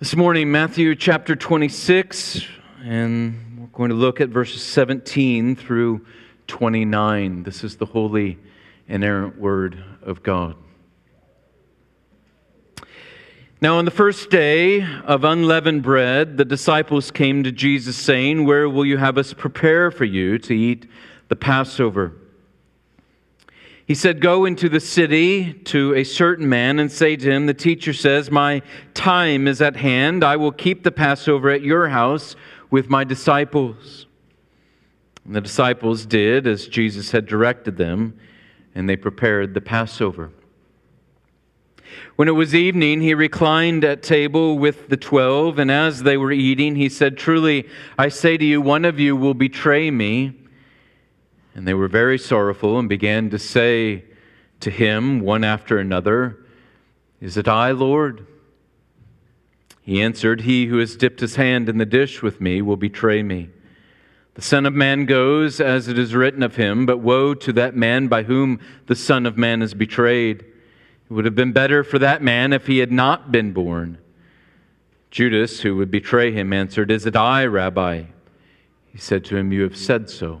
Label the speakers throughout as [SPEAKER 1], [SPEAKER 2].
[SPEAKER 1] This morning, Matthew chapter 26, and we're going to look at verses 17 through 29. This is the holy, inerrant word of God. Now, on the first day of unleavened bread, the disciples came to Jesus, saying, Where will you have us prepare for you to eat the Passover? He said, Go into the city to a certain man and say to him, The teacher says, My time is at hand. I will keep the Passover at your house with my disciples. And the disciples did as Jesus had directed them, and they prepared the Passover. When it was evening, he reclined at table with the twelve, and as they were eating, he said, Truly, I say to you, one of you will betray me. And they were very sorrowful and began to say to him, one after another, Is it I, Lord? He answered, He who has dipped his hand in the dish with me will betray me. The Son of Man goes as it is written of him, but woe to that man by whom the Son of Man is betrayed. It would have been better for that man if he had not been born. Judas, who would betray him, answered, Is it I, Rabbi? He said to him, You have said so.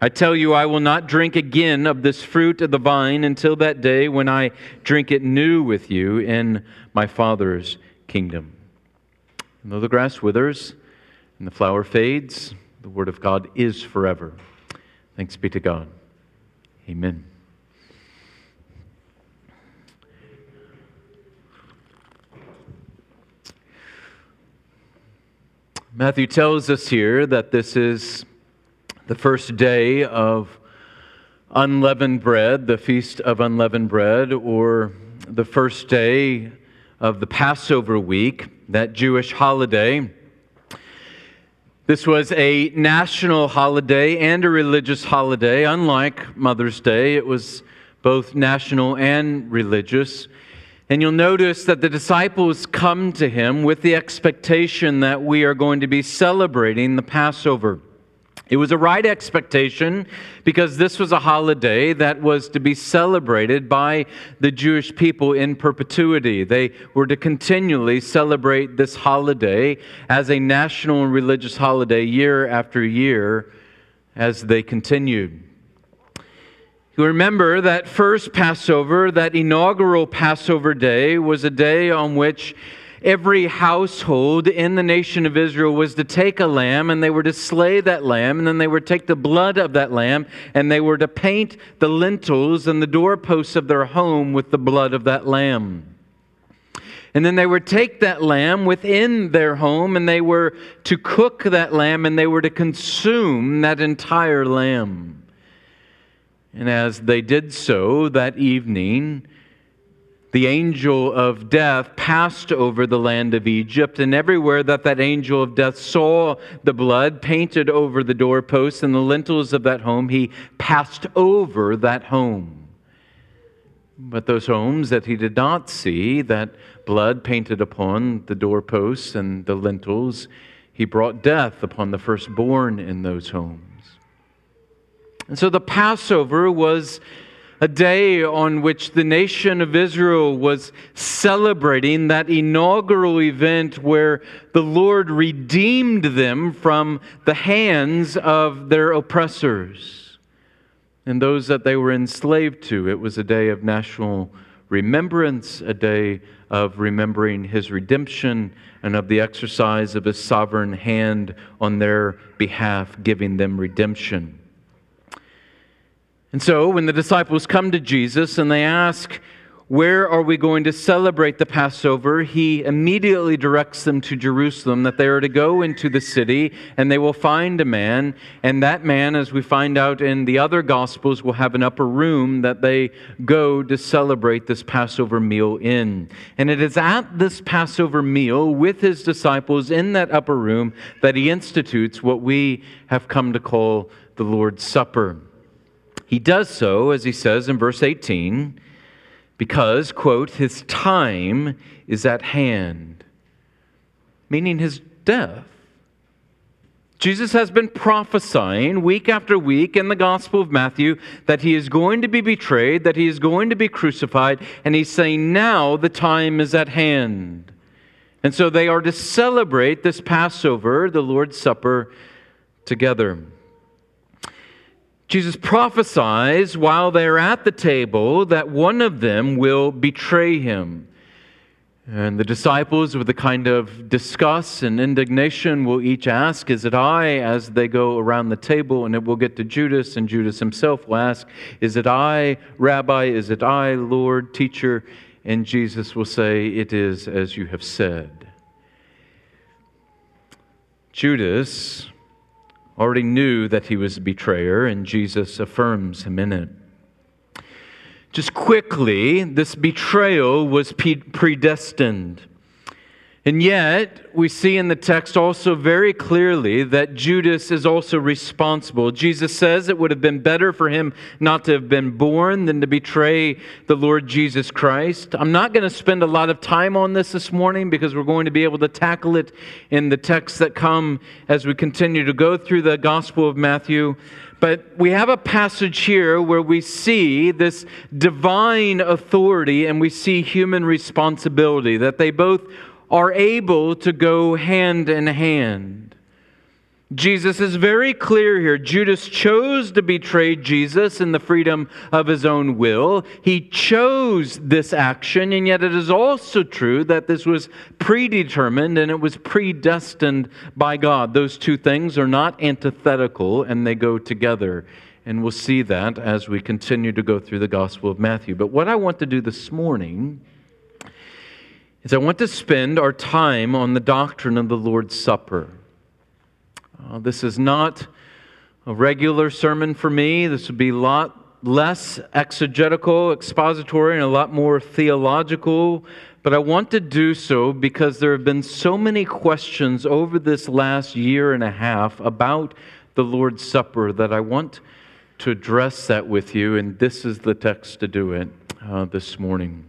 [SPEAKER 1] I tell you, I will not drink again of this fruit of the vine until that day when I drink it new with you in my Father's kingdom. And though the grass withers and the flower fades, the word of God is forever. Thanks be to God. Amen. Matthew tells us here that this is the first day of unleavened bread, the Feast of Unleavened Bread, or the first day of the Passover week, that Jewish holiday. This was a national holiday and a religious holiday. Unlike Mother's Day, it was both national and religious. And you'll notice that the disciples come to him with the expectation that we are going to be celebrating the Passover. It was a right expectation because this was a holiday that was to be celebrated by the Jewish people in perpetuity. They were to continually celebrate this holiday as a national and religious holiday year after year as they continued. You remember that first Passover, that inaugural Passover day, was a day on which every household in the nation of Israel was to take a lamb and they were to slay that lamb, and then they were to take the blood of that lamb and they were to paint the lintels and the doorposts of their home with the blood of that lamb. And then they would take that lamb within their home and they were to cook that lamb and they were to consume that entire lamb. And as they did so that evening, the angel of death passed over the land of Egypt, and everywhere that that angel of death saw the blood painted over the doorposts and the lintels of that home, he passed over that home. But those homes that he did not see, that blood painted upon the doorposts and the lintels, he brought death upon the firstborn in those homes. And so the Passover was a day on which the nation of Israel was celebrating that inaugural event where the Lord redeemed them from the hands of their oppressors and those that they were enslaved to. It was a day of national remembrance, a day of remembering his redemption and of the exercise of his sovereign hand on their behalf, giving them redemption. And so when the disciples come to Jesus and they ask, where are we going to celebrate the Passover? He immediately directs them to Jerusalem, that they are to go into the city and they will find a man. And that man, as we find out in the other Gospels, will have an upper room that they go to celebrate this Passover meal in. And it is at this Passover meal with his disciples in that upper room that he institutes what we have come to call the Lord's Supper. He does so, as he says in verse 18, because, quote, his time is at hand, meaning his death. Jesus has been prophesying week after week in the Gospel of Matthew that he is going to be betrayed, that he is going to be crucified, and he's saying now the time is at hand. And so they are to celebrate this Passover, the Lord's Supper, together. Jesus prophesies while they're at the table that one of them will betray him. And the disciples, with a kind of disgust and indignation, will each ask, Is it I? as they go around the table, and it will get to Judas, and Judas himself will ask, Is it I, Rabbi? Is it I, Lord, teacher? And Jesus will say, It is as you have said. Judas already knew that he was a betrayer, and Jesus affirms him in it. Just quickly, this betrayal was predestined. And yet, we see in the text also very clearly that Judas is also responsible. Jesus says it would have been better for him not to have been born than to betray the Lord Jesus Christ. I'm not going to spend a lot of time on this this morning because we're going to be able to tackle it in the texts that come as we continue to go through the Gospel of Matthew. But we have a passage here where we see this divine authority and we see human responsibility, that they both are able to go hand in hand. Jesus is very clear here. Judas chose to betray Jesus in the freedom of his own will. He chose this action, and yet it is also true that this was predetermined and it was predestined by God. Those two things are not antithetical and they go together. And we'll see that as we continue to go through the Gospel of Matthew. But what I want to do this morning is I want to spend our time on the doctrine of the Lord's Supper. Uh, this is not a regular sermon for me. This would be a lot less exegetical, expository, and a lot more theological. But I want to do so because there have been so many questions over this last year and a half about the Lord's Supper that I want to address that with you, and this is the text to do it uh, this morning.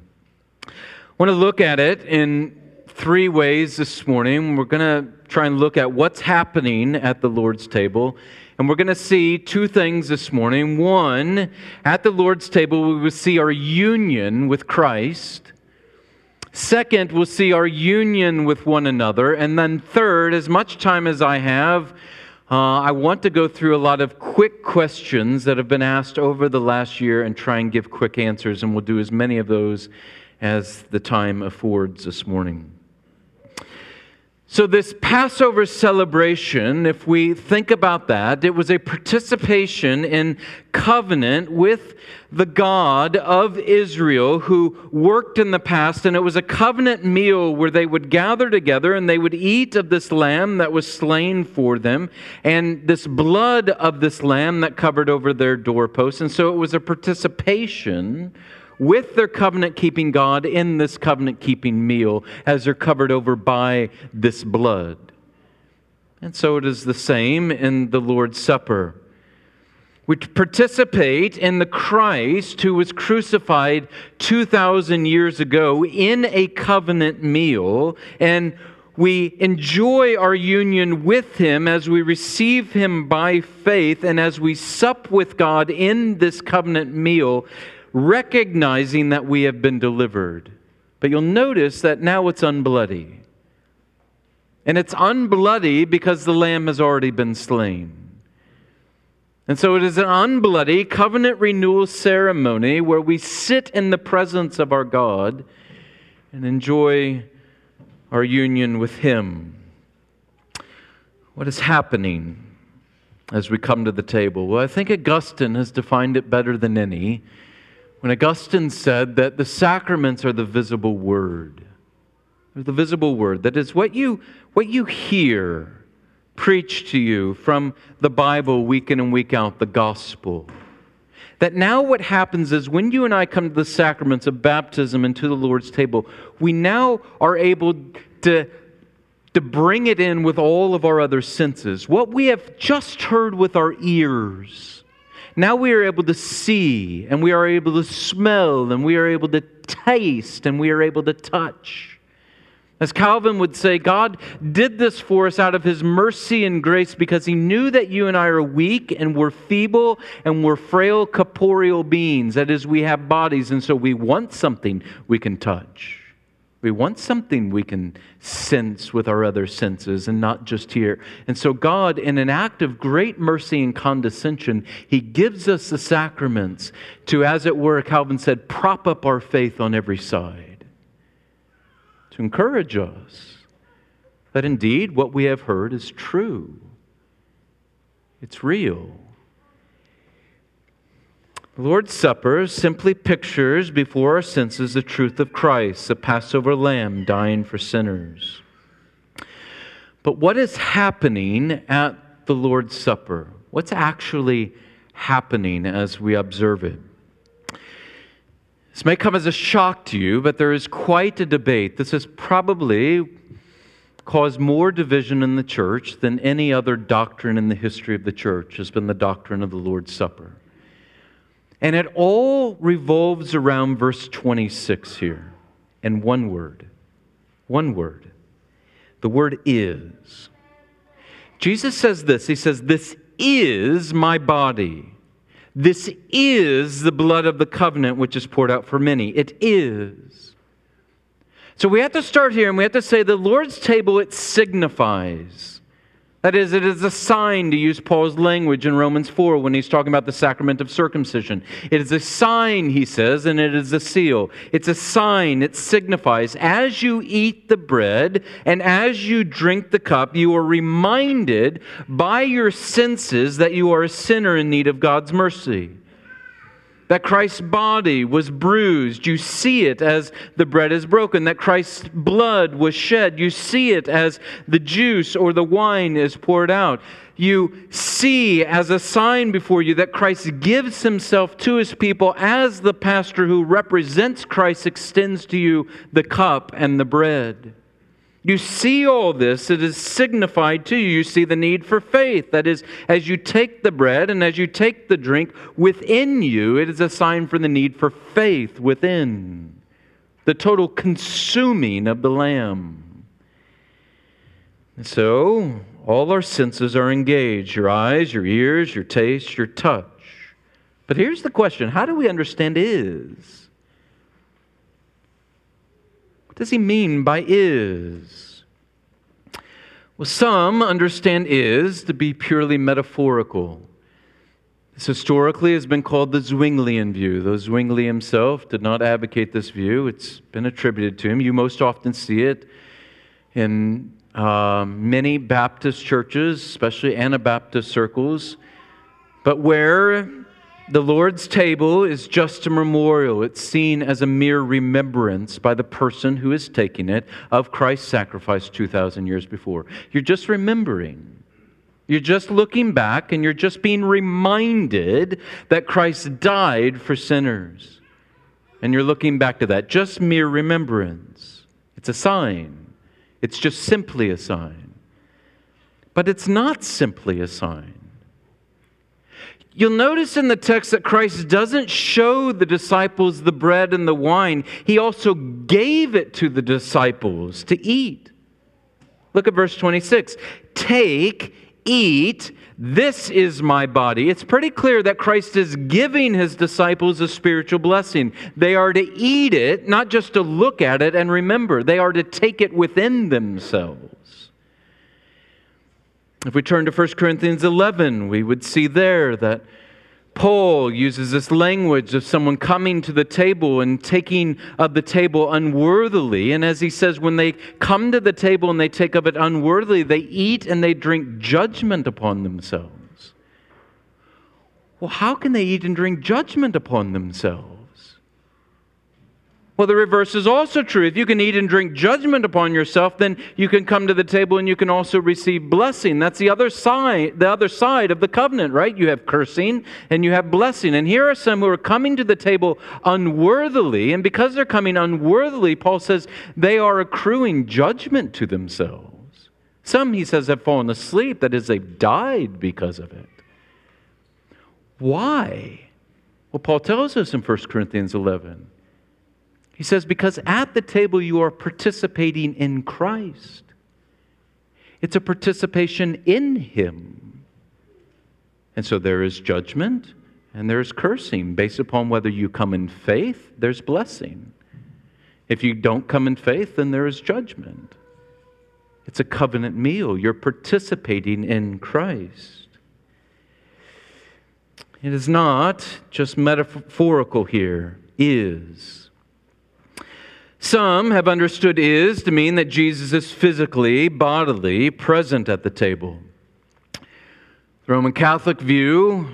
[SPEAKER 1] I want to look at it in three ways this morning. We're going to try and look at what's happening at the Lord's table. And we're going to see two things this morning. One, at the Lord's table, we will see our union with Christ. Second, we'll see our union with one another. And then third, as much time as I have, uh, I want to go through a lot of quick questions that have been asked over the last year and try and give quick answers. And we'll do as many of those as the time affords this morning. So, this Passover celebration, if we think about that, it was a participation in covenant with the God of Israel who worked in the past. And it was a covenant meal where they would gather together and they would eat of this lamb that was slain for them and this blood of this lamb that covered over their doorposts. And so, it was a participation with their covenant keeping God in this covenant keeping meal as they're covered over by this blood. And so it is the same in the Lord's Supper. We participate in the Christ who was crucified 2,000 years ago in a covenant meal, and we enjoy our union with Him as we receive Him by faith and as we sup with God in this covenant meal recognizing that we have been delivered. But you'll notice that now it's unbloody. And it's unbloody because the lamb has already been slain. And so it is an unbloody covenant renewal ceremony where we sit in the presence of our God and enjoy our union with Him. What is happening as we come to the table? Well, I think Augustine has defined it better than any when Augustine said that the sacraments are the visible word. The visible word. That is what you, what you hear preached to you from the Bible week in and week out, the gospel. That now what happens is when you and I come to the sacraments of baptism and to the Lord's table, we now are able to to bring it in with all of our other senses. What we have just heard with our ears, now we are able to see, and we are able to smell, and we are able to taste, and we are able to touch. As Calvin would say, God did this for us out of his mercy and grace because he knew that you and I are weak and we're feeble and we're frail corporeal beings. That is, we have bodies, and so we want something we can touch. We want something we can sense with our other senses and not just hear. And so, God, in an act of great mercy and condescension, He gives us the sacraments to, as it were, Calvin said, prop up our faith on every side to encourage us that indeed what we have heard is true. It's real. The Lord's Supper simply pictures before our senses the truth of Christ, the Passover lamb dying for sinners. But what is happening at the Lord's Supper? What's actually happening as we observe it? This may come as a shock to you, but there is quite a debate. This has probably caused more division in the church than any other doctrine in the history of the church has been the doctrine of the Lord's Supper. And it all revolves around verse 26 here, and one word. One word. The word is. Jesus says this He says, This is my body this is the blood of the covenant which is poured out for many. It is. So we have to start here and we have to say the Lord's table, it signifies. That is, it is a sign, to use Paul's language in Romans 4 when he's talking about the sacrament of circumcision. It is a sign, he says, and it is a seal. It's a sign, it signifies. As you eat the bread and as you drink the cup, you are reminded by your senses that you are a sinner in need of God's mercy that Christ's body was bruised. You see it as the bread is broken. That Christ's blood was shed. You see it as the juice or the wine is poured out. You see as a sign before you that Christ gives himself to his people as the pastor who represents Christ extends to you the cup and the bread. You see all this, it is signified to you. You see the need for faith. That is, as you take the bread and as you take the drink within you, it is a sign for the need for faith within. The total consuming of the Lamb. And so, all our senses are engaged your eyes, your ears, your taste, your touch. But here's the question how do we understand is? What does he mean by is? Well, some understand is to be purely metaphorical. This historically has been called the Zwinglian view, though Zwingli himself did not advocate this view. It's been attributed to him. You most often see it in uh, many Baptist churches, especially Anabaptist circles, but where the Lord's table is just a memorial. It's seen as a mere remembrance by the person who is taking it of Christ's sacrifice 2,000 years before. You're just remembering. You're just looking back and you're just being reminded that Christ died for sinners. And you're looking back to that. Just mere remembrance. It's a sign. It's just simply a sign. But it's not simply a sign. You'll notice in the text that Christ doesn't show the disciples the bread and the wine, he also gave it to the disciples to eat. Look at verse 26. Take, eat, this is my body. It's pretty clear that Christ is giving his disciples a spiritual blessing. They are to eat it, not just to look at it and remember, they are to take it within themselves. If we turn to 1 Corinthians 11, we would see there that Paul uses this language of someone coming to the table and taking of the table unworthily. And as he says, when they come to the table and they take of it unworthily, they eat and they drink judgment upon themselves. Well, how can they eat and drink judgment upon themselves? Well, the reverse is also true. If you can eat and drink judgment upon yourself, then you can come to the table and you can also receive blessing. That's the other side, the other side of the covenant, right? You have cursing and you have blessing. And here are some who are coming to the table unworthily, and because they're coming unworthily, Paul says they are accruing judgment to themselves. Some, he says, have fallen asleep, that is, they've died because of it. Why? Well, Paul tells us in 1 Corinthians 11. He says, Because at the table you are participating in Christ, it's a participation in Him. And so there is judgment and there's cursing based upon whether you come in faith, there's blessing. If you don't come in faith, then there is judgment. It's a covenant meal. You're participating in Christ. It is not just metaphorical here, is. Some have understood is to mean that Jesus is physically, bodily present at the table. The Roman Catholic view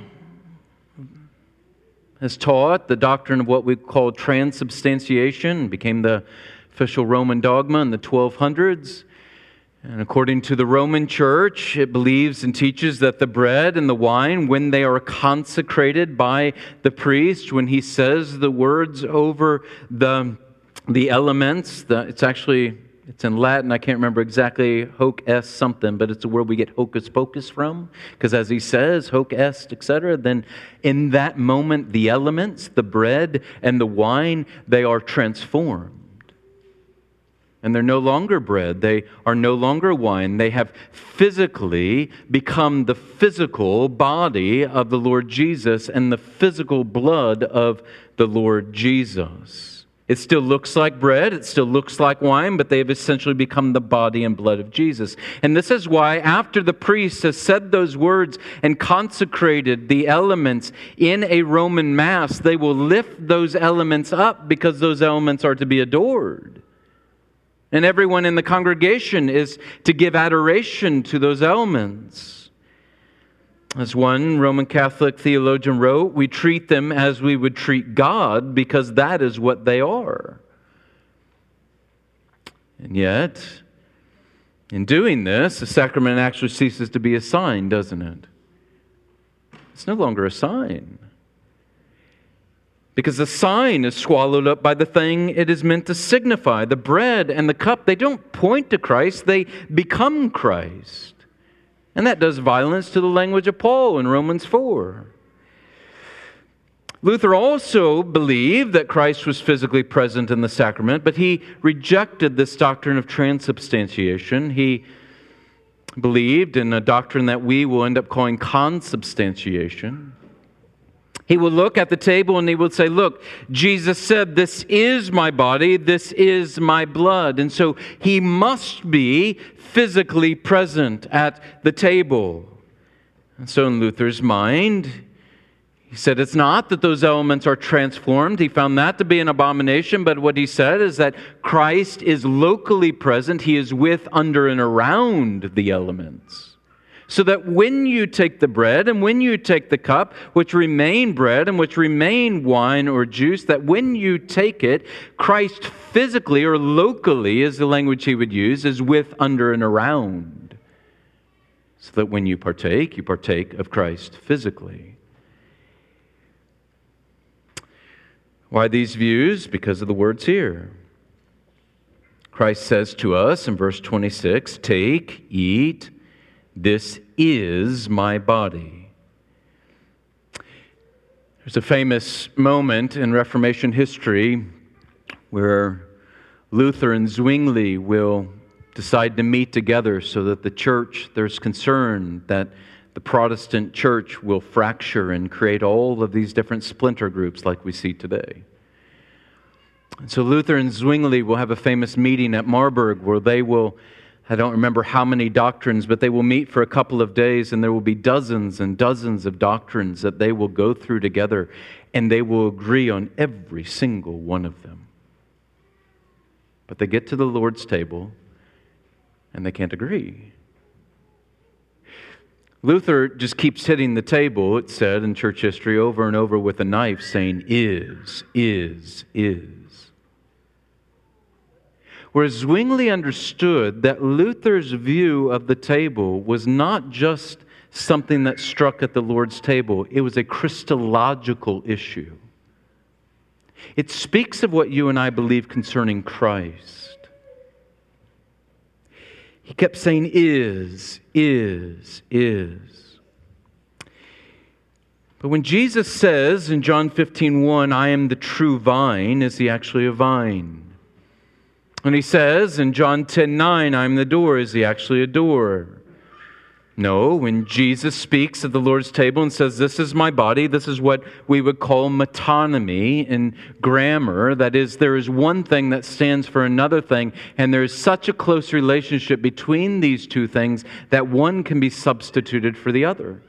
[SPEAKER 1] has taught the doctrine of what we call transubstantiation, became the official Roman dogma in the 1200s. And according to the Roman Church, it believes and teaches that the bread and the wine, when they are consecrated by the priest, when he says the words over the, the elements, the, it's actually it's in Latin. I can't remember exactly hoc est something, but it's a word we get hocus pocus from. Because as he says, hoc est, etc., then in that moment, the elements, the bread and the wine, they are transformed. And they're no longer bread. They are no longer wine. They have physically become the physical body of the Lord Jesus and the physical blood of the Lord Jesus. It still looks like bread, it still looks like wine, but they have essentially become the body and blood of Jesus. And this is why, after the priest has said those words and consecrated the elements in a Roman Mass, they will lift those elements up because those elements are to be adored. And everyone in the congregation is to give adoration to those elements. As one Roman Catholic theologian wrote, we treat them as we would treat God because that is what they are. And yet, in doing this, the sacrament actually ceases to be a sign, doesn't it? It's no longer a sign because the sign is swallowed up by the thing it is meant to signify. The bread and the cup, they don't point to Christ, they become Christ. And that does violence to the language of Paul in Romans 4. Luther also believed that Christ was physically present in the sacrament, but he rejected this doctrine of transubstantiation. He believed in a doctrine that we will end up calling consubstantiation. He will look at the table and he will say, Look, Jesus said, This is my body, this is my blood. And so he must be physically present at the table. And so, in Luther's mind, he said it's not that those elements are transformed. He found that to be an abomination, but what he said is that Christ is locally present. He is with, under, and around the elements so that when you take the bread and when you take the cup, which remain bread and which remain wine or juice, that when you take it, Christ physically or locally, is the language he would use, is with, under, and around. So that when you partake, you partake of Christ physically. Why these views? Because of the words here. Christ says to us in verse 26 Take, eat, this is my body. There's a famous moment in Reformation history where Luther and Zwingli will decide to meet together so that the church, there's concern that the Protestant church will fracture and create all of these different splinter groups like we see today. And so Luther and Zwingli will have a famous meeting at Marburg where they will I don't remember how many doctrines, but they will meet for a couple of days and there will be dozens and dozens of doctrines that they will go through together and they will agree on every single one of them. But they get to the Lord's table and they can't agree. Luther just keeps hitting the table, it said in church history, over and over with a knife, saying, is, is, is. Whereas Zwingli understood that Luther's view of the table was not just something that struck at the Lord's table, it was a Christological issue. It speaks of what you and I believe concerning Christ. He kept saying, is, is, is. But when Jesus says in John 15, 1, I am the true vine, is he actually a vine? And he says in John 10, 9, I'm the door, is he actually a door? No, when Jesus speaks at the Lord's table and says, This is my body, this is what we would call metonymy in grammar. That is, there is one thing that stands for another thing, and there is such a close relationship between these two things that one can be substituted for the other.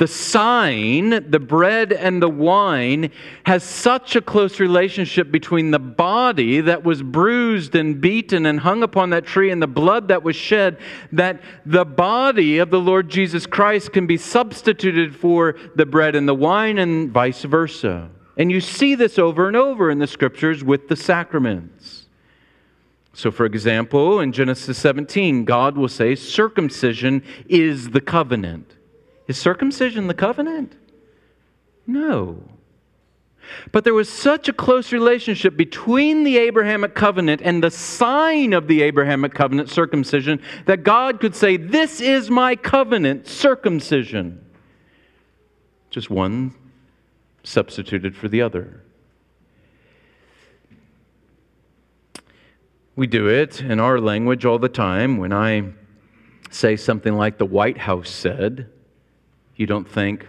[SPEAKER 1] The sign, the bread and the wine, has such a close relationship between the body that was bruised and beaten and hung upon that tree and the blood that was shed that the body of the Lord Jesus Christ can be substituted for the bread and the wine and vice versa. And you see this over and over in the scriptures with the sacraments. So, for example, in Genesis 17, God will say, circumcision is the covenant. Is circumcision the covenant? No. But there was such a close relationship between the Abrahamic covenant and the sign of the Abrahamic covenant, circumcision, that God could say, This is my covenant, circumcision. Just one substituted for the other. We do it in our language all the time. When I say something like the White House said, you don't think,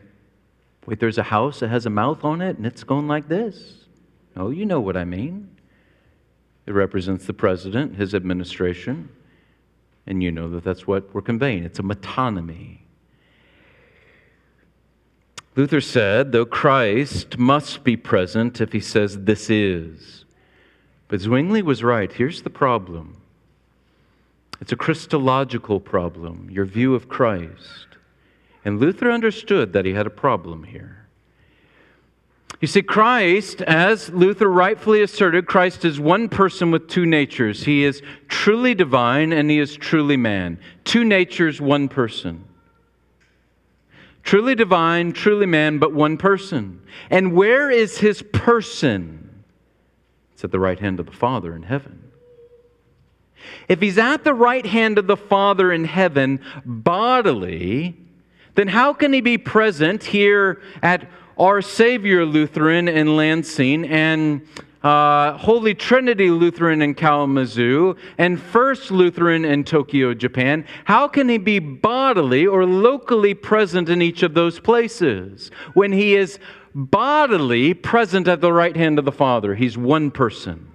[SPEAKER 1] wait, there's a house that has a mouth on it and it's going like this. No, you know what I mean. It represents the president, his administration, and you know that that's what we're conveying. It's a metonymy. Luther said, though Christ must be present if he says this is. But Zwingli was right. Here's the problem it's a Christological problem, your view of Christ. And Luther understood that he had a problem here. You see, Christ, as Luther rightfully asserted, Christ is one person with two natures. He is truly divine and he is truly man. Two natures, one person. Truly divine, truly man, but one person. And where is his person? It's at the right hand of the Father in heaven. If he's at the right hand of the Father in heaven bodily, then how can he be present here at Our Savior Lutheran in Lansing and uh, Holy Trinity Lutheran in Kalamazoo and First Lutheran in Tokyo, Japan? How can he be bodily or locally present in each of those places when he is bodily present at the right hand of the Father? He's one person.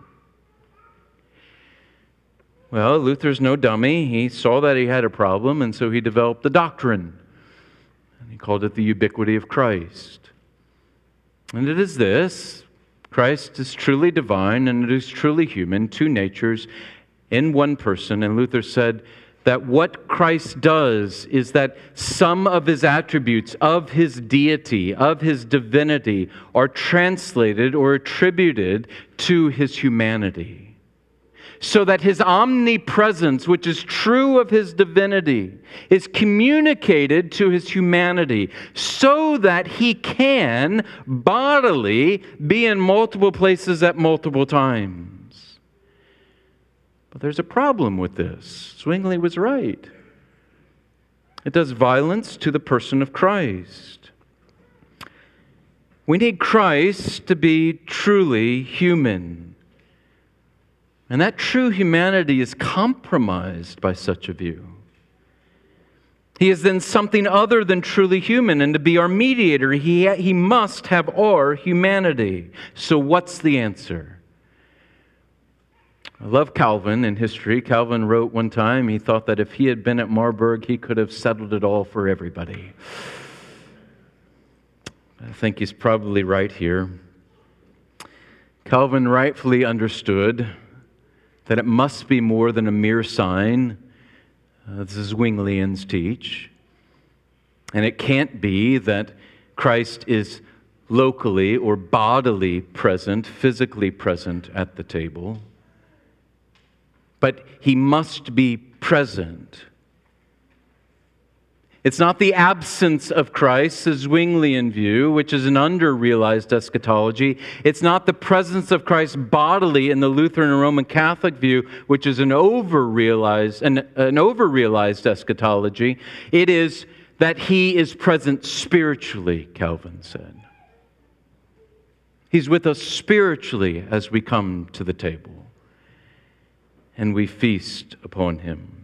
[SPEAKER 1] Well, Luther's no dummy. He saw that he had a problem, and so he developed the doctrine he called it the ubiquity of Christ. And it is this Christ is truly divine and it is truly human, two natures in one person. And Luther said that what Christ does is that some of his attributes, of his deity, of his divinity, are translated or attributed to his humanity so that his omnipresence, which is true of his divinity, is communicated to his humanity, so that he can bodily be in multiple places at multiple times. But there's a problem with this. Zwingli was right. It does violence to the person of Christ. We need Christ to be truly human. And that true humanity is compromised by such a view. He is then something other than truly human, and to be our mediator, he, he must have our humanity. So, what's the answer? I love Calvin in history. Calvin wrote one time he thought that if he had been at Marburg, he could have settled it all for everybody. I think he's probably right here. Calvin rightfully understood that it must be more than a mere sign. Uh, this is Zwinglians teach. And it can't be that Christ is locally or bodily present, physically present at the table. But he must be present. It's not the absence of Christ, as Zwinglian view, which is an under-realized eschatology. It's not the presence of Christ bodily in the Lutheran and Roman Catholic view, which is an over-realized, an, an over-realized eschatology. It is that he is present spiritually, Calvin said. He's with us spiritually as we come to the table and we feast upon him.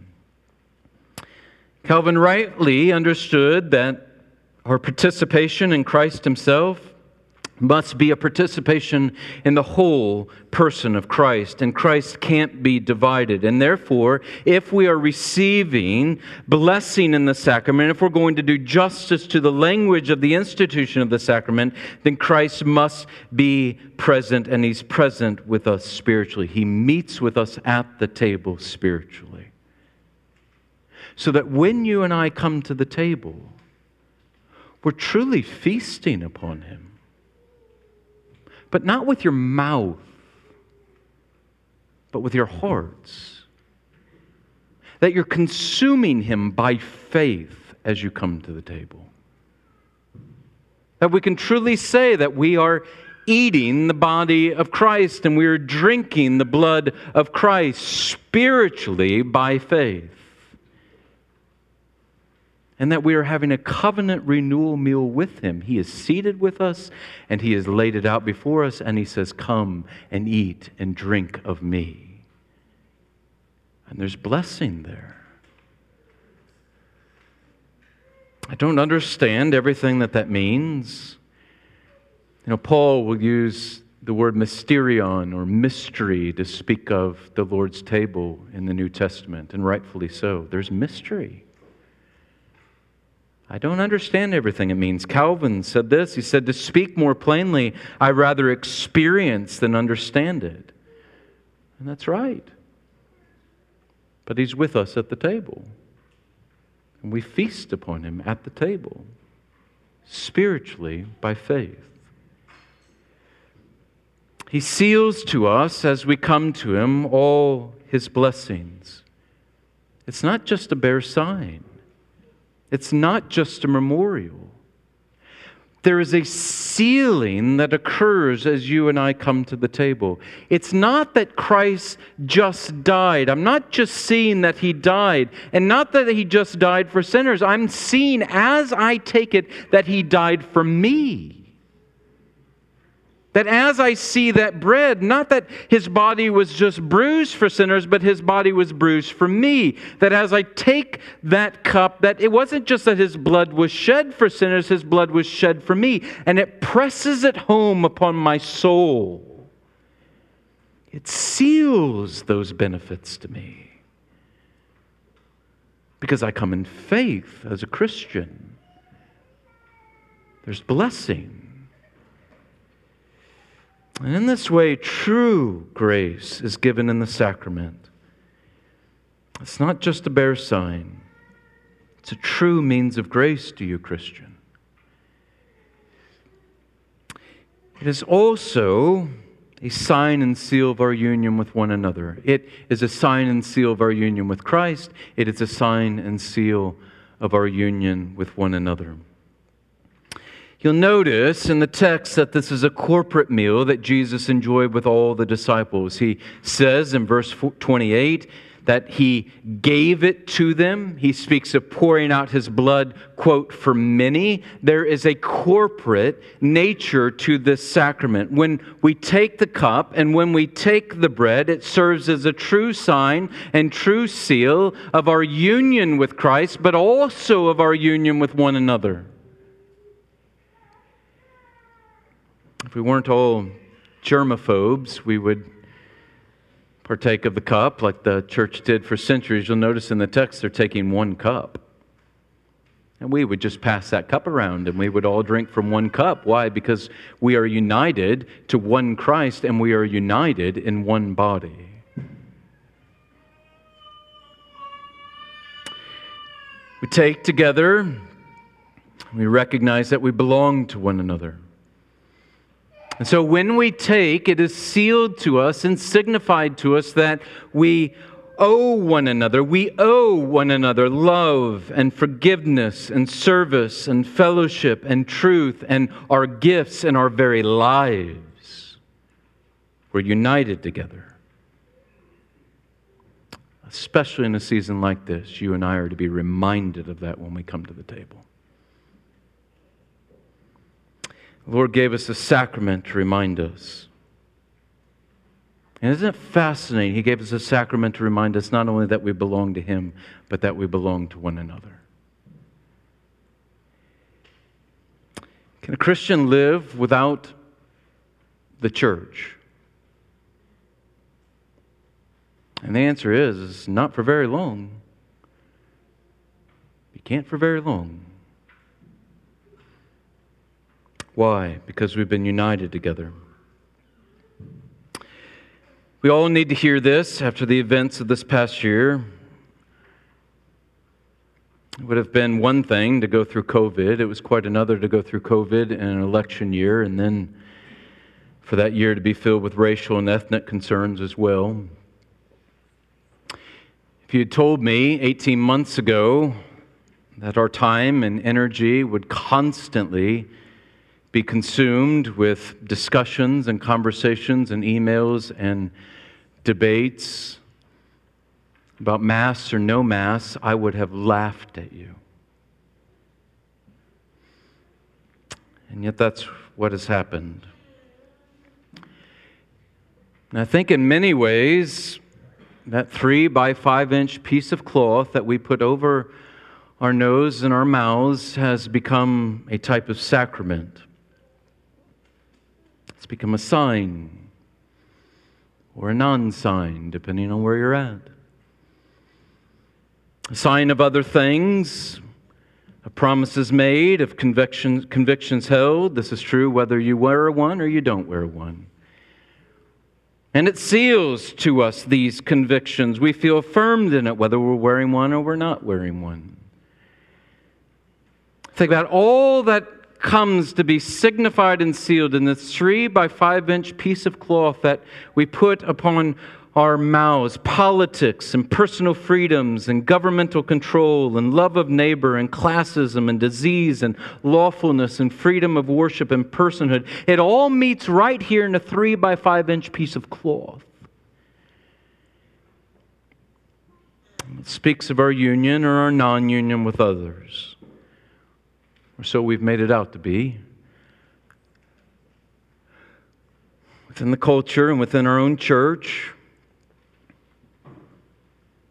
[SPEAKER 1] Calvin rightly understood that our participation in Christ Himself must be a participation in the whole person of Christ, and Christ can't be divided. And therefore, if we are receiving blessing in the sacrament, if we're going to do justice to the language of the institution of the sacrament, then Christ must be present, and He's present with us spiritually. He meets with us at the table spiritually so that when you and I come to the table, we're truly feasting upon Him. But not with your mouth, but with your hearts. That you're consuming Him by faith as you come to the table. That we can truly say that we are eating the body of Christ and we are drinking the blood of Christ spiritually by faith and that we are having a covenant renewal meal with him. He is seated with us and he has laid it out before us, and he says, Come and eat and drink of me. And there's blessing there. I don't understand everything that that means. You know, Paul will use the word mysterion or mystery to speak of the Lord's table in the New Testament, and rightfully so. There's mystery. I don't understand everything it means. Calvin said this. He said, To speak more plainly, I rather experience than understand it. And that's right. But he's with us at the table. And we feast upon him at the table, spiritually by faith. He seals to us as we come to him all his blessings. It's not just a bare sign. It's not just a memorial. There is a sealing that occurs as you and I come to the table. It's not that Christ just died. I'm not just seeing that he died, and not that he just died for sinners. I'm seeing as I take it that he died for me. That as I see that bread, not that his body was just bruised for sinners, but his body was bruised for me. That as I take that cup, that it wasn't just that his blood was shed for sinners, his blood was shed for me. And it presses it home upon my soul. It seals those benefits to me. Because I come in faith as a Christian. There's blessing. And in this way, true grace is given in the sacrament. It's not just a bare sign, it's a true means of grace to you, Christian. It is also a sign and seal of our union with one another. It is a sign and seal of our union with Christ. It is a sign and seal of our union with one another. You'll notice in the text that this is a corporate meal that Jesus enjoyed with all the disciples. He says in verse 28 that he gave it to them. He speaks of pouring out his blood, quote, for many. There is a corporate nature to this sacrament. When we take the cup and when we take the bread, it serves as a true sign and true seal of our union with Christ, but also of our union with one another. If we weren't all germaphobes, we would partake of the cup like the church did for centuries. You'll notice in the text they're taking one cup. And we would just pass that cup around and we would all drink from one cup. Why? Because we are united to one Christ and we are united in one body. We take together, we recognize that we belong to one another. And so when we take, it is sealed to us and signified to us that we owe one another. We owe one another love and forgiveness and service and fellowship and truth and our gifts and our very lives. We're united together. Especially in a season like this, you and I are to be reminded of that when we come to the table. The Lord gave us a sacrament to remind us. And isn't it fascinating? He gave us a sacrament to remind us not only that we belong to Him, but that we belong to one another. Can a Christian live without the church? And the answer is, is not for very long. You can't for very long. Why? Because we've been united together. We all need to hear this after the events of this past year. It would have been one thing to go through COVID. It was quite another to go through COVID in an election year, and then for that year to be filled with racial and ethnic concerns as well. If you had told me 18 months ago that our time and energy would constantly be consumed with discussions and conversations and emails and debates about Mass or no Mass, I would have laughed at you. And yet, that's what has happened. And I think in many ways, that three by five inch piece of cloth that we put over our nose and our mouths has become a type of sacrament. It's become a sign or a non sign, depending on where you're at. A sign of other things, of promises made, of convictions, convictions held. This is true whether you wear one or you don't wear one. And it seals to us these convictions. We feel affirmed in it, whether we're wearing one or we're not wearing one. Think about all that comes to be signified and sealed in this three by five inch piece of cloth that we put upon our mouths politics and personal freedoms and governmental control and love of neighbor and classism and disease and lawfulness and freedom of worship and personhood. It all meets right here in a three by five inch piece of cloth. It speaks of our union or our non union with others, or so we've made it out to be. Within the culture and within our own church,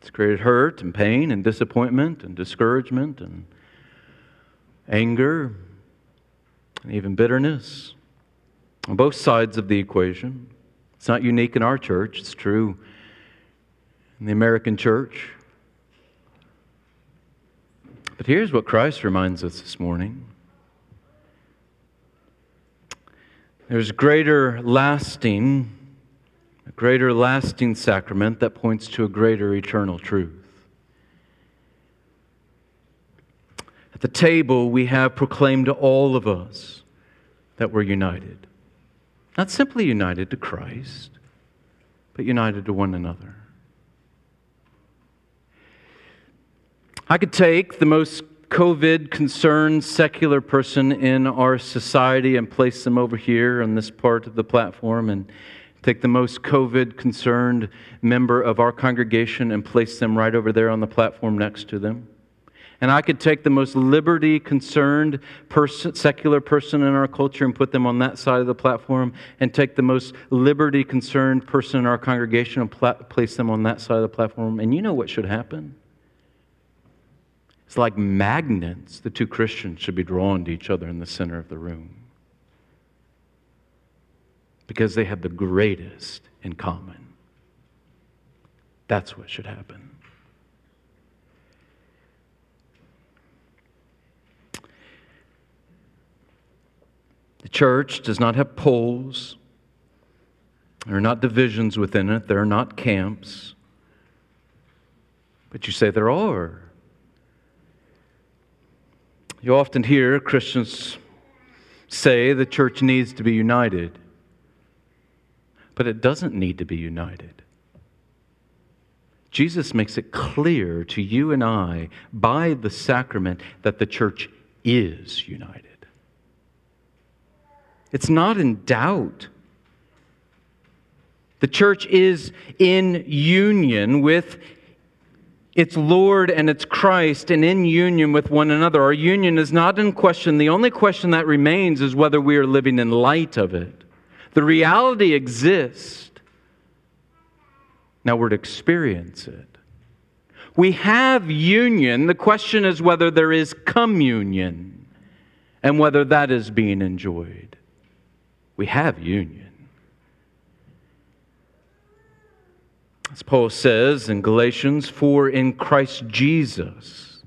[SPEAKER 1] it's created hurt and pain and disappointment and discouragement and anger and even bitterness on both sides of the equation. It's not unique in our church, it's true in the American church. But here's what Christ reminds us this morning there's greater lasting a greater lasting sacrament that points to a greater eternal truth. At the table, we have proclaimed to all of us that we're united. Not simply united to Christ, but united to one another. I could take the most COVID concerned secular person in our society and place them over here on this part of the platform and take the most COVID concerned member of our congregation and place them right over there on the platform next to them. And I could take the most liberty concerned secular person in our culture and put them on that side of the platform, and take the most liberty concerned person in our congregation and pla- place them on that side of the platform. And you know what should happen? It's like magnets. The two Christians should be drawn to each other in the center of the room because they have the greatest in common. That's what should happen. The church does not have poles. There are not divisions within it. There are not camps. But you say there are. You often hear Christians say the church needs to be united but it doesn't need to be united. Jesus makes it clear to you and I by the sacrament that the church is united. It's not in doubt. The church is in union with its Lord and its Christ and in union with one another. Our union is not in question. The only question that remains is whether we are living in light of it. The reality exists. Now we're to experience it. We have union. The question is whether there is communion and whether that is being enjoyed. We have union. As Paul says in Galatians, for in Christ Jesus,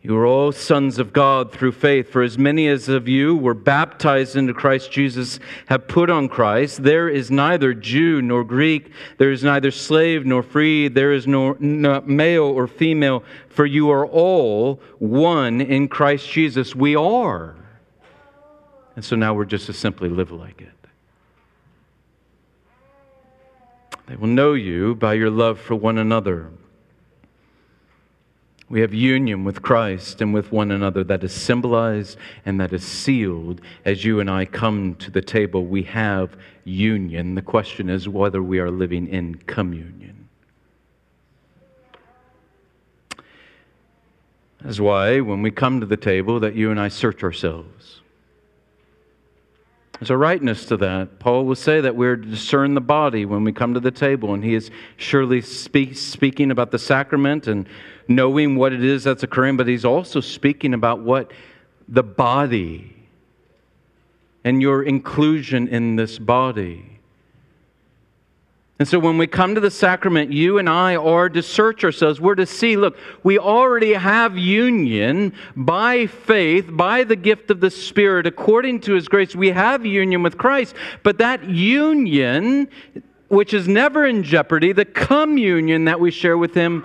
[SPEAKER 1] you are all sons of God through faith, for as many as of you were baptized into Christ Jesus have put on Christ. There is neither Jew nor Greek, there is neither slave nor free, there is no, no male or female, for you are all one in Christ Jesus. We are. And so now we're just to simply live like it. They will know you by your love for one another. We have union with Christ and with one another that is symbolized and that is sealed as you and I come to the table. We have union. The question is whether we are living in communion. That's why when we come to the table that you and I search ourselves. There's a rightness to that. Paul will say that we're to discern the body when we come to the table, and he is surely speak, speaking about the sacrament and knowing what it is that's occurring, but he's also speaking about what the body and your inclusion in this body. And so when we come to the sacrament, you and I are to search ourselves. We're to see, look, we already have union by faith, by the gift of the Spirit, according to His grace. We have union with Christ. But that union, which is never in jeopardy, the communion that we share with Him,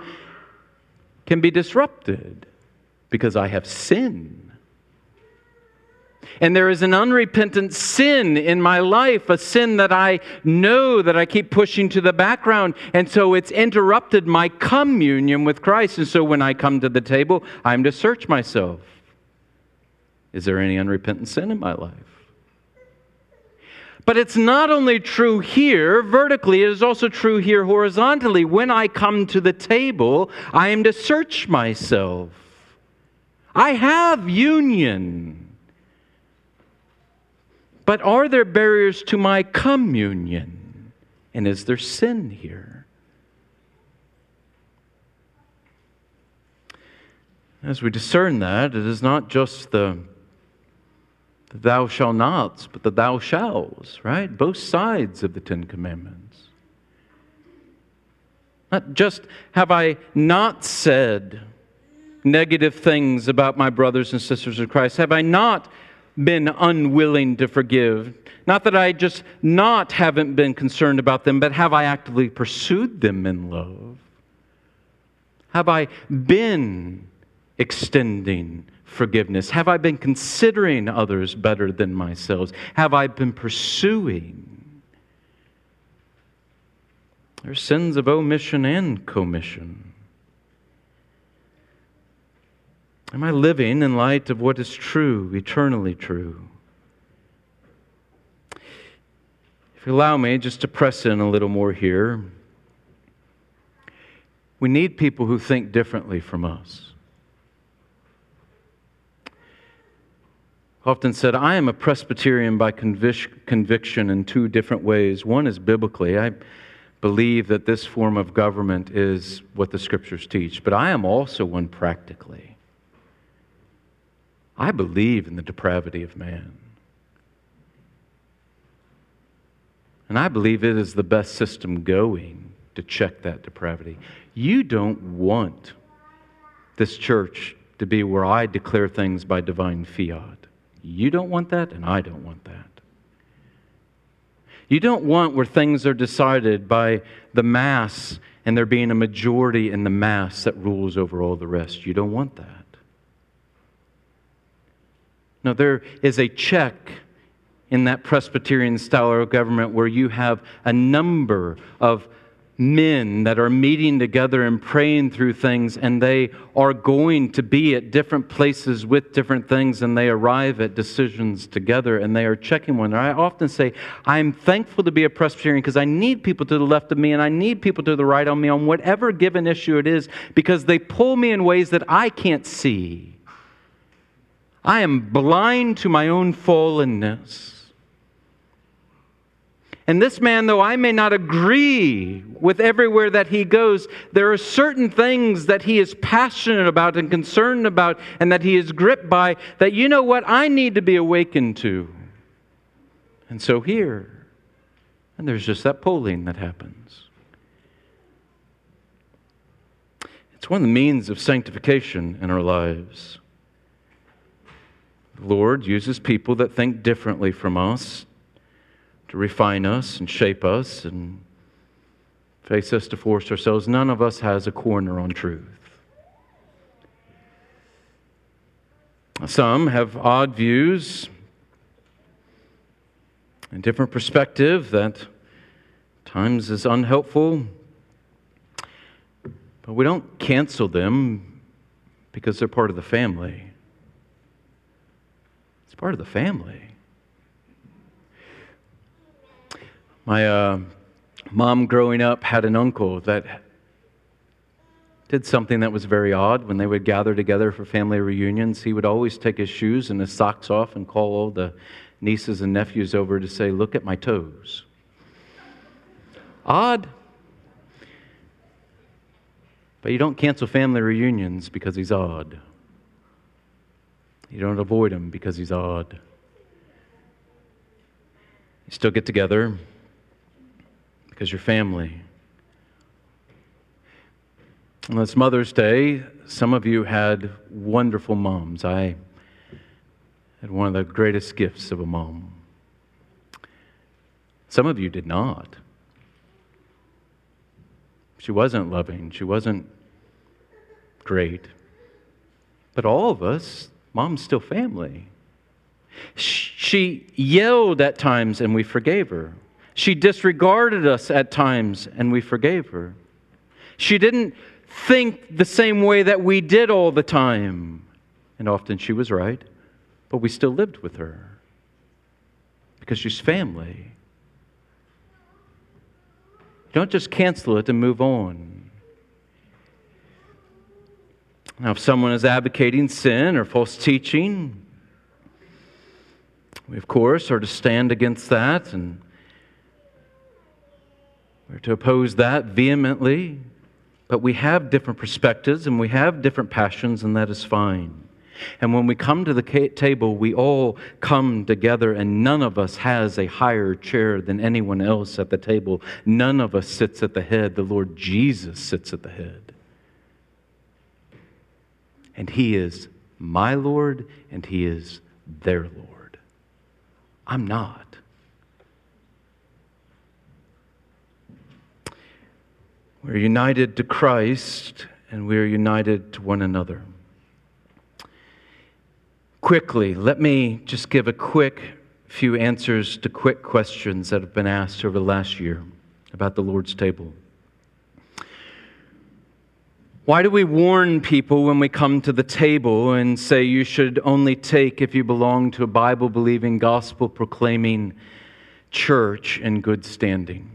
[SPEAKER 1] can be disrupted because I have sinned and there is an unrepentant sin in my life, a sin that I know that I keep pushing to the background. And so it's interrupted my communion with Christ. And so when I come to the table, I'm to search myself. Is there any unrepentant sin in my life? But it's not only true here vertically, it is also true here horizontally. When I come to the table, I am to search myself. I have union. But are there barriers to my communion? And is there sin here? As we discern that, it is not just the, thou shalt nots, but the thou shalls, right? Both sides of the Ten Commandments. Not just have I not said negative things about my brothers and sisters in Christ, have I not been unwilling to forgive. Not that I just not haven't been concerned about them, but have I actively pursued them in love? Have I been extending forgiveness? Have I been considering others better than myself? Have I been pursuing? There's sins of omission and commission. Am I living in light of what is true, eternally true? If you allow me just to press in a little more here, we need people who think differently from us. Often said, I am a Presbyterian by convic- conviction in two different ways. One is biblically. I believe that this form of government is what the scriptures teach, but I am also one practically. I believe in the depravity of man. And I believe it is the best system going to check that depravity. You don't want this church to be where I declare things by divine fiat. You don't want that, and I don't want that. You don't want where things are decided by the mass and there being a majority in the mass that rules over all the rest. You don't want that. No, there is a check in that Presbyterian style of government where you have a number of men that are meeting together and praying through things, and they are going to be at different places with different things, and they arrive at decisions together, and they are checking one another. I often say, I'm thankful to be a Presbyterian because I need people to the left of me, and I need people to the right of me on whatever given issue it is, because they pull me in ways that I can't see. I am blind to my own fallenness. And this man, though I may not agree with everywhere that he goes, there are certain things that he is passionate about and concerned about and that he is gripped by that, you know what, I need to be awakened to. And so here, and there's just that pulling that happens. It's one of the means of sanctification in our lives. Lord uses people that think differently from us to refine us and shape us and face us to force ourselves. None of us has a corner on truth. Some have odd views and different perspective that times is unhelpful. But we don't cancel them because they're part of the family. Part of the family. My uh, mom, growing up, had an uncle that did something that was very odd. When they would gather together for family reunions, he would always take his shoes and his socks off and call all the nieces and nephews over to say, Look at my toes. Odd. But you don't cancel family reunions because he's odd. You don't avoid him because he's odd. You still get together because you're family. On this Mother's Day, some of you had wonderful moms. I had one of the greatest gifts of a mom. Some of you did not. She wasn't loving, she wasn't great. But all of us, mom's still family. She yelled at times and we forgave her. She disregarded us at times and we forgave her. She didn't think the same way that we did all the time. And often she was right, but we still lived with her because she's family. don't just cancel it and move on. Now, if someone is advocating sin or false teaching, we, of course, are to stand against that and we're to oppose that vehemently, but we have different perspectives and we have different passions, and that is fine. And when we come to the table, we all come together, and none of us has a higher chair than anyone else at the table. None of us sits at the head. The Lord Jesus sits at the head. And He is my Lord, and He is their Lord. I'm not. We're united to Christ and we're united to one another. Quickly, let me just give a quick few answers to quick questions that have been asked over the last year about the Lord's table. Why do we warn people when we come to the table and say you should only take if you belong to a Bible believing, gospel proclaiming church in good standing?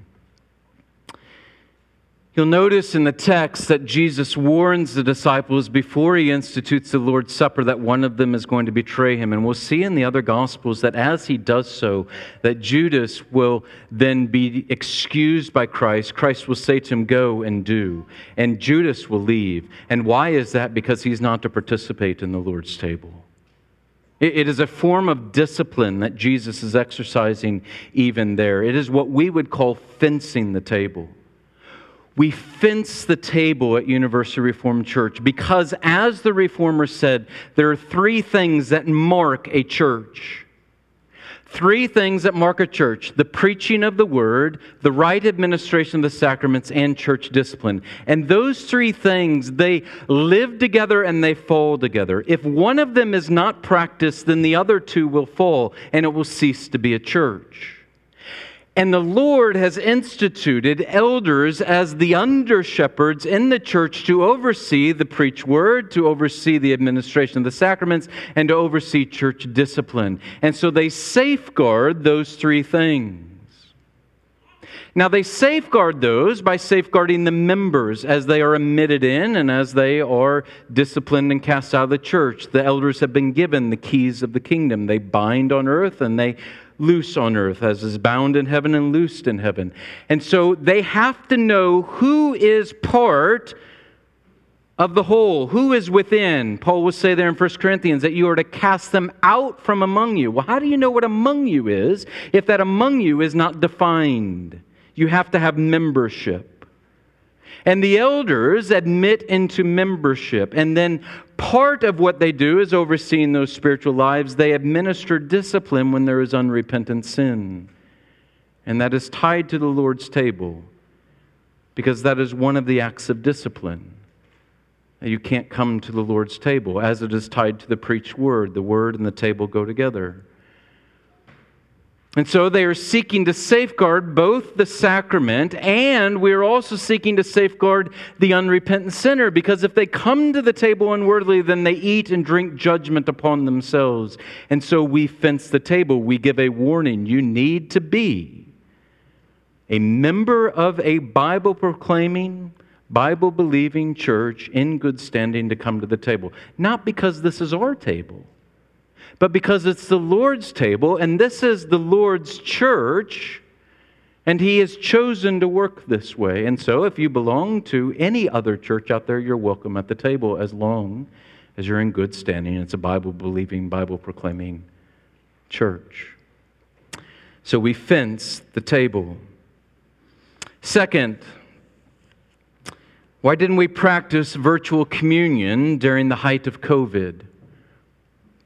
[SPEAKER 1] You'll notice in the text that Jesus warns the disciples before he institutes the Lord's Supper that one of them is going to betray him. And we'll see in the other Gospels that as he does so, that Judas will then be excused by Christ. Christ will say to him, Go and do. And Judas will leave. And why is that? Because he's not to participate in the Lord's table. It is a form of discipline that Jesus is exercising even there. It is what we would call fencing the table we fence the table at University Reformed Church because, as the Reformer said, there are three things that mark a church. Three things that mark a church the preaching of the word, the right administration of the sacraments, and church discipline. And those three things, they live together and they fall together. If one of them is not practiced, then the other two will fall and it will cease to be a church. And the Lord has instituted elders as the under shepherds in the church to oversee the preach word, to oversee the administration of the sacraments, and to oversee church discipline. And so they safeguard those three things. Now, they safeguard those by safeguarding the members as they are admitted in and as they are disciplined and cast out of the church. The elders have been given the keys of the kingdom. They bind on earth and they loose on earth, as is bound in heaven and loosed in heaven. And so they have to know who is part of the whole, who is within. Paul will say there in 1 Corinthians that you are to cast them out from among you. Well, how do you know what among you is if that among you is not defined? you have to have membership. And the elders admit into membership. And then part of what they do is overseeing those spiritual lives. They administer discipline when there is unrepentant sin. And that is tied to the Lord's table because that is one of the acts of discipline. You can't come to the Lord's table as it is tied to the preached word. The word and the table go together. And so they are seeking to safeguard both the sacrament and we're also seeking to safeguard the unrepentant sinner because if they come to the table unworthily, then they eat and drink judgment upon themselves. And so we fence the table. We give a warning. You need to be a member of a Bible proclaiming, Bible believing church in good standing to come to the table. Not because this is our table but because it's the Lord's table and this is the Lord's church, and He has chosen to work this way. And so, if you belong to any other church out there, you're welcome at the table as long as you're in good standing. It's a Bible believing, Bible proclaiming church. So, we fence the table. Second, why didn't we practice virtual communion during the height of COVID?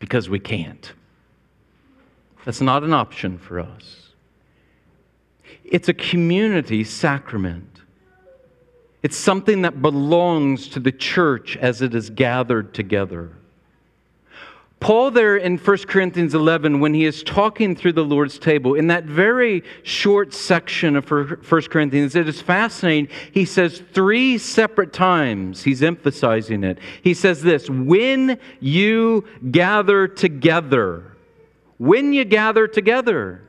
[SPEAKER 1] Because we can't. That's not an option for us. It's a community sacrament. It's something that belongs to the church as it is gathered together. Paul, there in 1 Corinthians 11, when he is talking through the Lord's table, in that very short section of 1 Corinthians, it is fascinating. He says three separate times, he's emphasizing it. He says this when you gather together, when you gather together.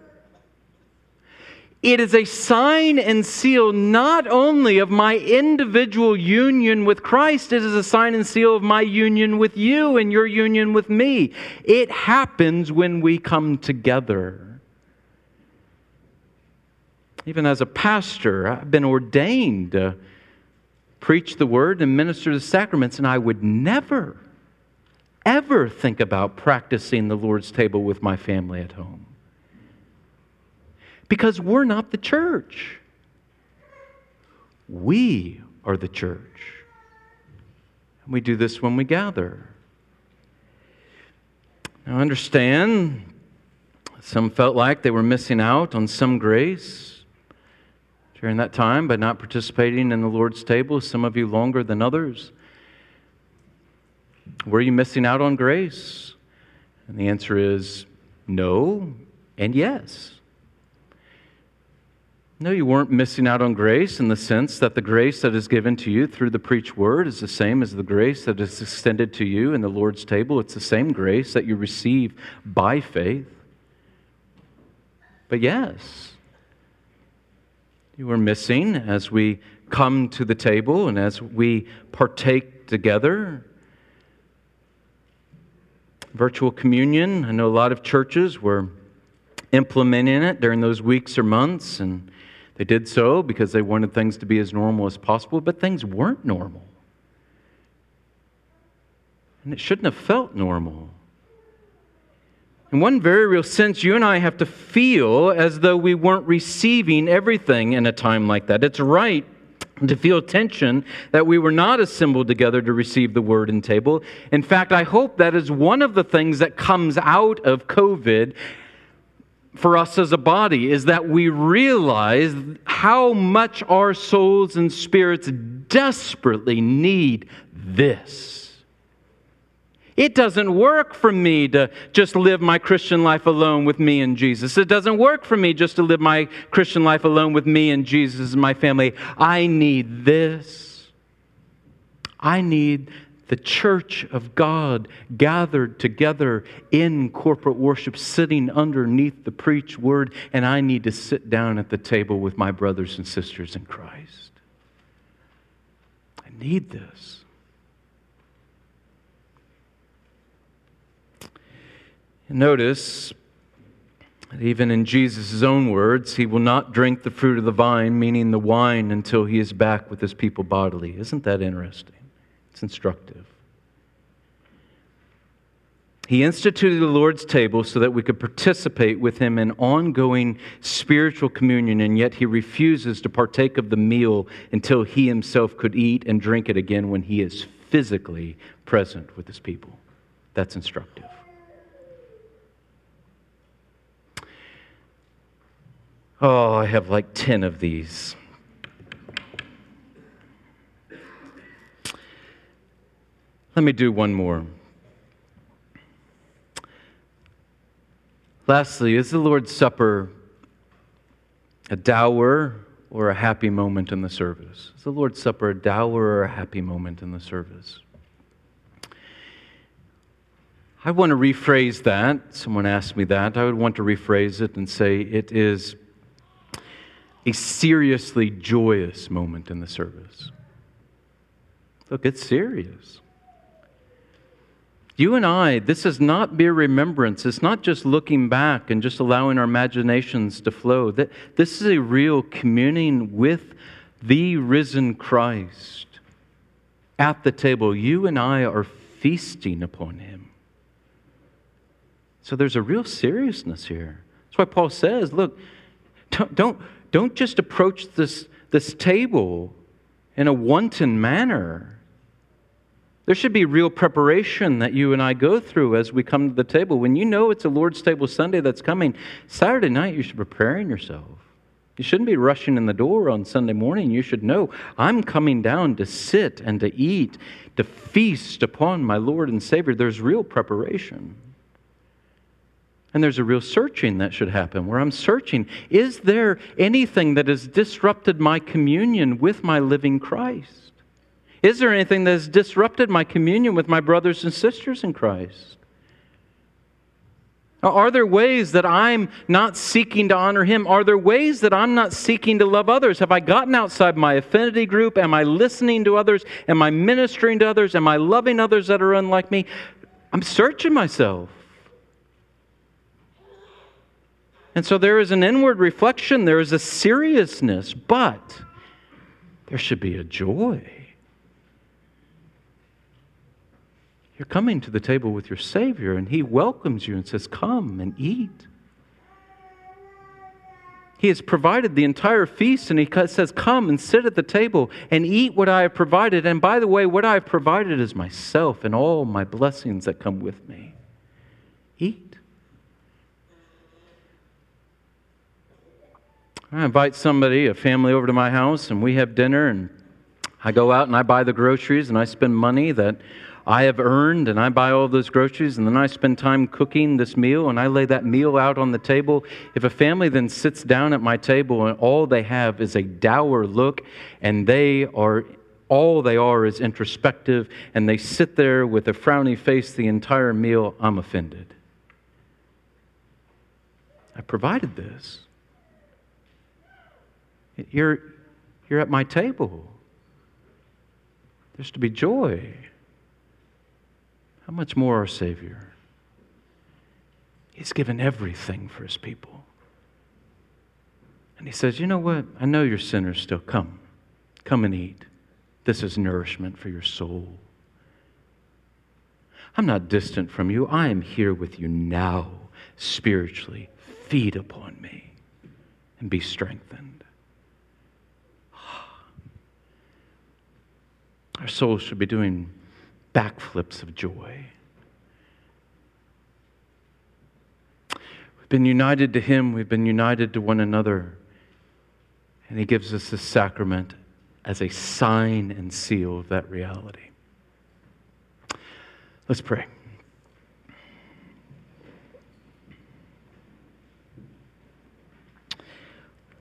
[SPEAKER 1] It is a sign and seal not only of my individual union with Christ, it is a sign and seal of my union with you and your union with me. It happens when we come together. Even as a pastor, I've been ordained to preach the word and minister the sacraments, and I would never, ever think about practicing the Lord's table with my family at home because we're not the church. We are the church. And we do this when we gather. Now, understand, some felt like they were missing out on some grace during that time by not participating in the Lord's table, some of you longer than others. Were you missing out on grace? And the answer is no and yes. No, you weren't missing out on grace in the sense that the grace that is given to you through the preached word is the same as the grace that is extended to you in the Lord's table. It's the same grace that you receive by faith. But yes, you were missing as we come to the table and as we partake together. Virtual communion, I know a lot of churches were implementing it during those weeks or months and they did so because they wanted things to be as normal as possible, but things weren't normal. And it shouldn't have felt normal. In one very real sense, you and I have to feel as though we weren't receiving everything in a time like that. It's right to feel tension that we were not assembled together to receive the word and table. In fact, I hope that is one of the things that comes out of COVID for us as a body is that we realize how much our souls and spirits desperately need this. It doesn't work for me to just live my Christian life alone with me and Jesus. It doesn't work for me just to live my Christian life alone with me and Jesus and my family. I need this. I need the church of God gathered together in corporate worship, sitting underneath the preached word, and I need to sit down at the table with my brothers and sisters in Christ. I need this. Notice that even in Jesus' own words, he will not drink the fruit of the vine, meaning the wine, until he is back with his people bodily. Isn't that interesting? It's instructive. He instituted the Lord's table so that we could participate with him in ongoing spiritual communion, and yet he refuses to partake of the meal until he himself could eat and drink it again when he is physically present with his people. That's instructive. Oh, I have like 10 of these. Let me do one more. Lastly, is the Lord's Supper a dour or a happy moment in the service? Is the Lord's Supper a dour or a happy moment in the service? I want to rephrase that. Someone asked me that. I would want to rephrase it and say it is a seriously joyous moment in the service. Look, it's serious. You and I, this is not mere remembrance. It's not just looking back and just allowing our imaginations to flow. This is a real communing with the risen Christ at the table. You and I are feasting upon him. So there's a real seriousness here. That's why Paul says, look, don't, don't, don't just approach this, this table in a wanton manner. There should be real preparation that you and I go through as we come to the table. When you know it's a Lord's table Sunday that's coming, Saturday night you should be preparing yourself. You shouldn't be rushing in the door on Sunday morning. You should know I'm coming down to sit and to eat, to feast upon my Lord and Savior. There's real preparation. And there's a real searching that should happen where I'm searching is there anything that has disrupted my communion with my living Christ? Is there anything that has disrupted my communion with my brothers and sisters in Christ? Are there ways that I'm not seeking to honor Him? Are there ways that I'm not seeking to love others? Have I gotten outside my affinity group? Am I listening to others? Am I ministering to others? Am I loving others that are unlike me? I'm searching myself. And so there is an inward reflection, there is a seriousness, but there should be a joy. You're coming to the table with your Savior, and He welcomes you and says, Come and eat. He has provided the entire feast, and He says, Come and sit at the table and eat what I have provided. And by the way, what I have provided is myself and all my blessings that come with me. Eat. I invite somebody, a family, over to my house, and we have dinner, and I go out and I buy the groceries, and I spend money that I have earned, and I buy all those groceries, and then I spend time cooking this meal, and I lay that meal out on the table. If a family then sits down at my table and all they have is a dour look, and they are all they are is introspective, and they sit there with a frowny face the entire meal, I'm offended. I provided this. You're, you're at my table. There's to be joy. How much more our Savior? He's given everything for His people. And He says, You know what? I know you're sinners still. Come. Come and eat. This is nourishment for your soul. I'm not distant from you. I am here with you now, spiritually. Feed upon me and be strengthened. Our souls should be doing backflips of joy. We've been united to Him, we've been united to one another, and He gives us this sacrament as a sign and seal of that reality. Let's pray.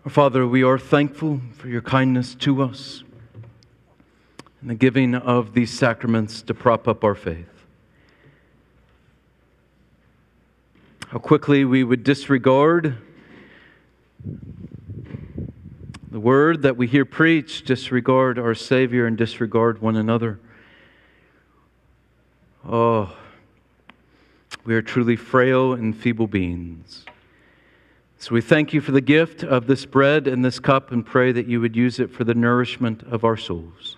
[SPEAKER 1] Our Father, we are thankful for your kindness to us and the giving of these sacraments to prop up our faith. How quickly we would disregard the word that we hear preached, disregard our Savior, and disregard one another. Oh, we are truly frail and feeble beings. So we thank you for the gift of this bread and this cup and pray that you would use it for the nourishment of our souls.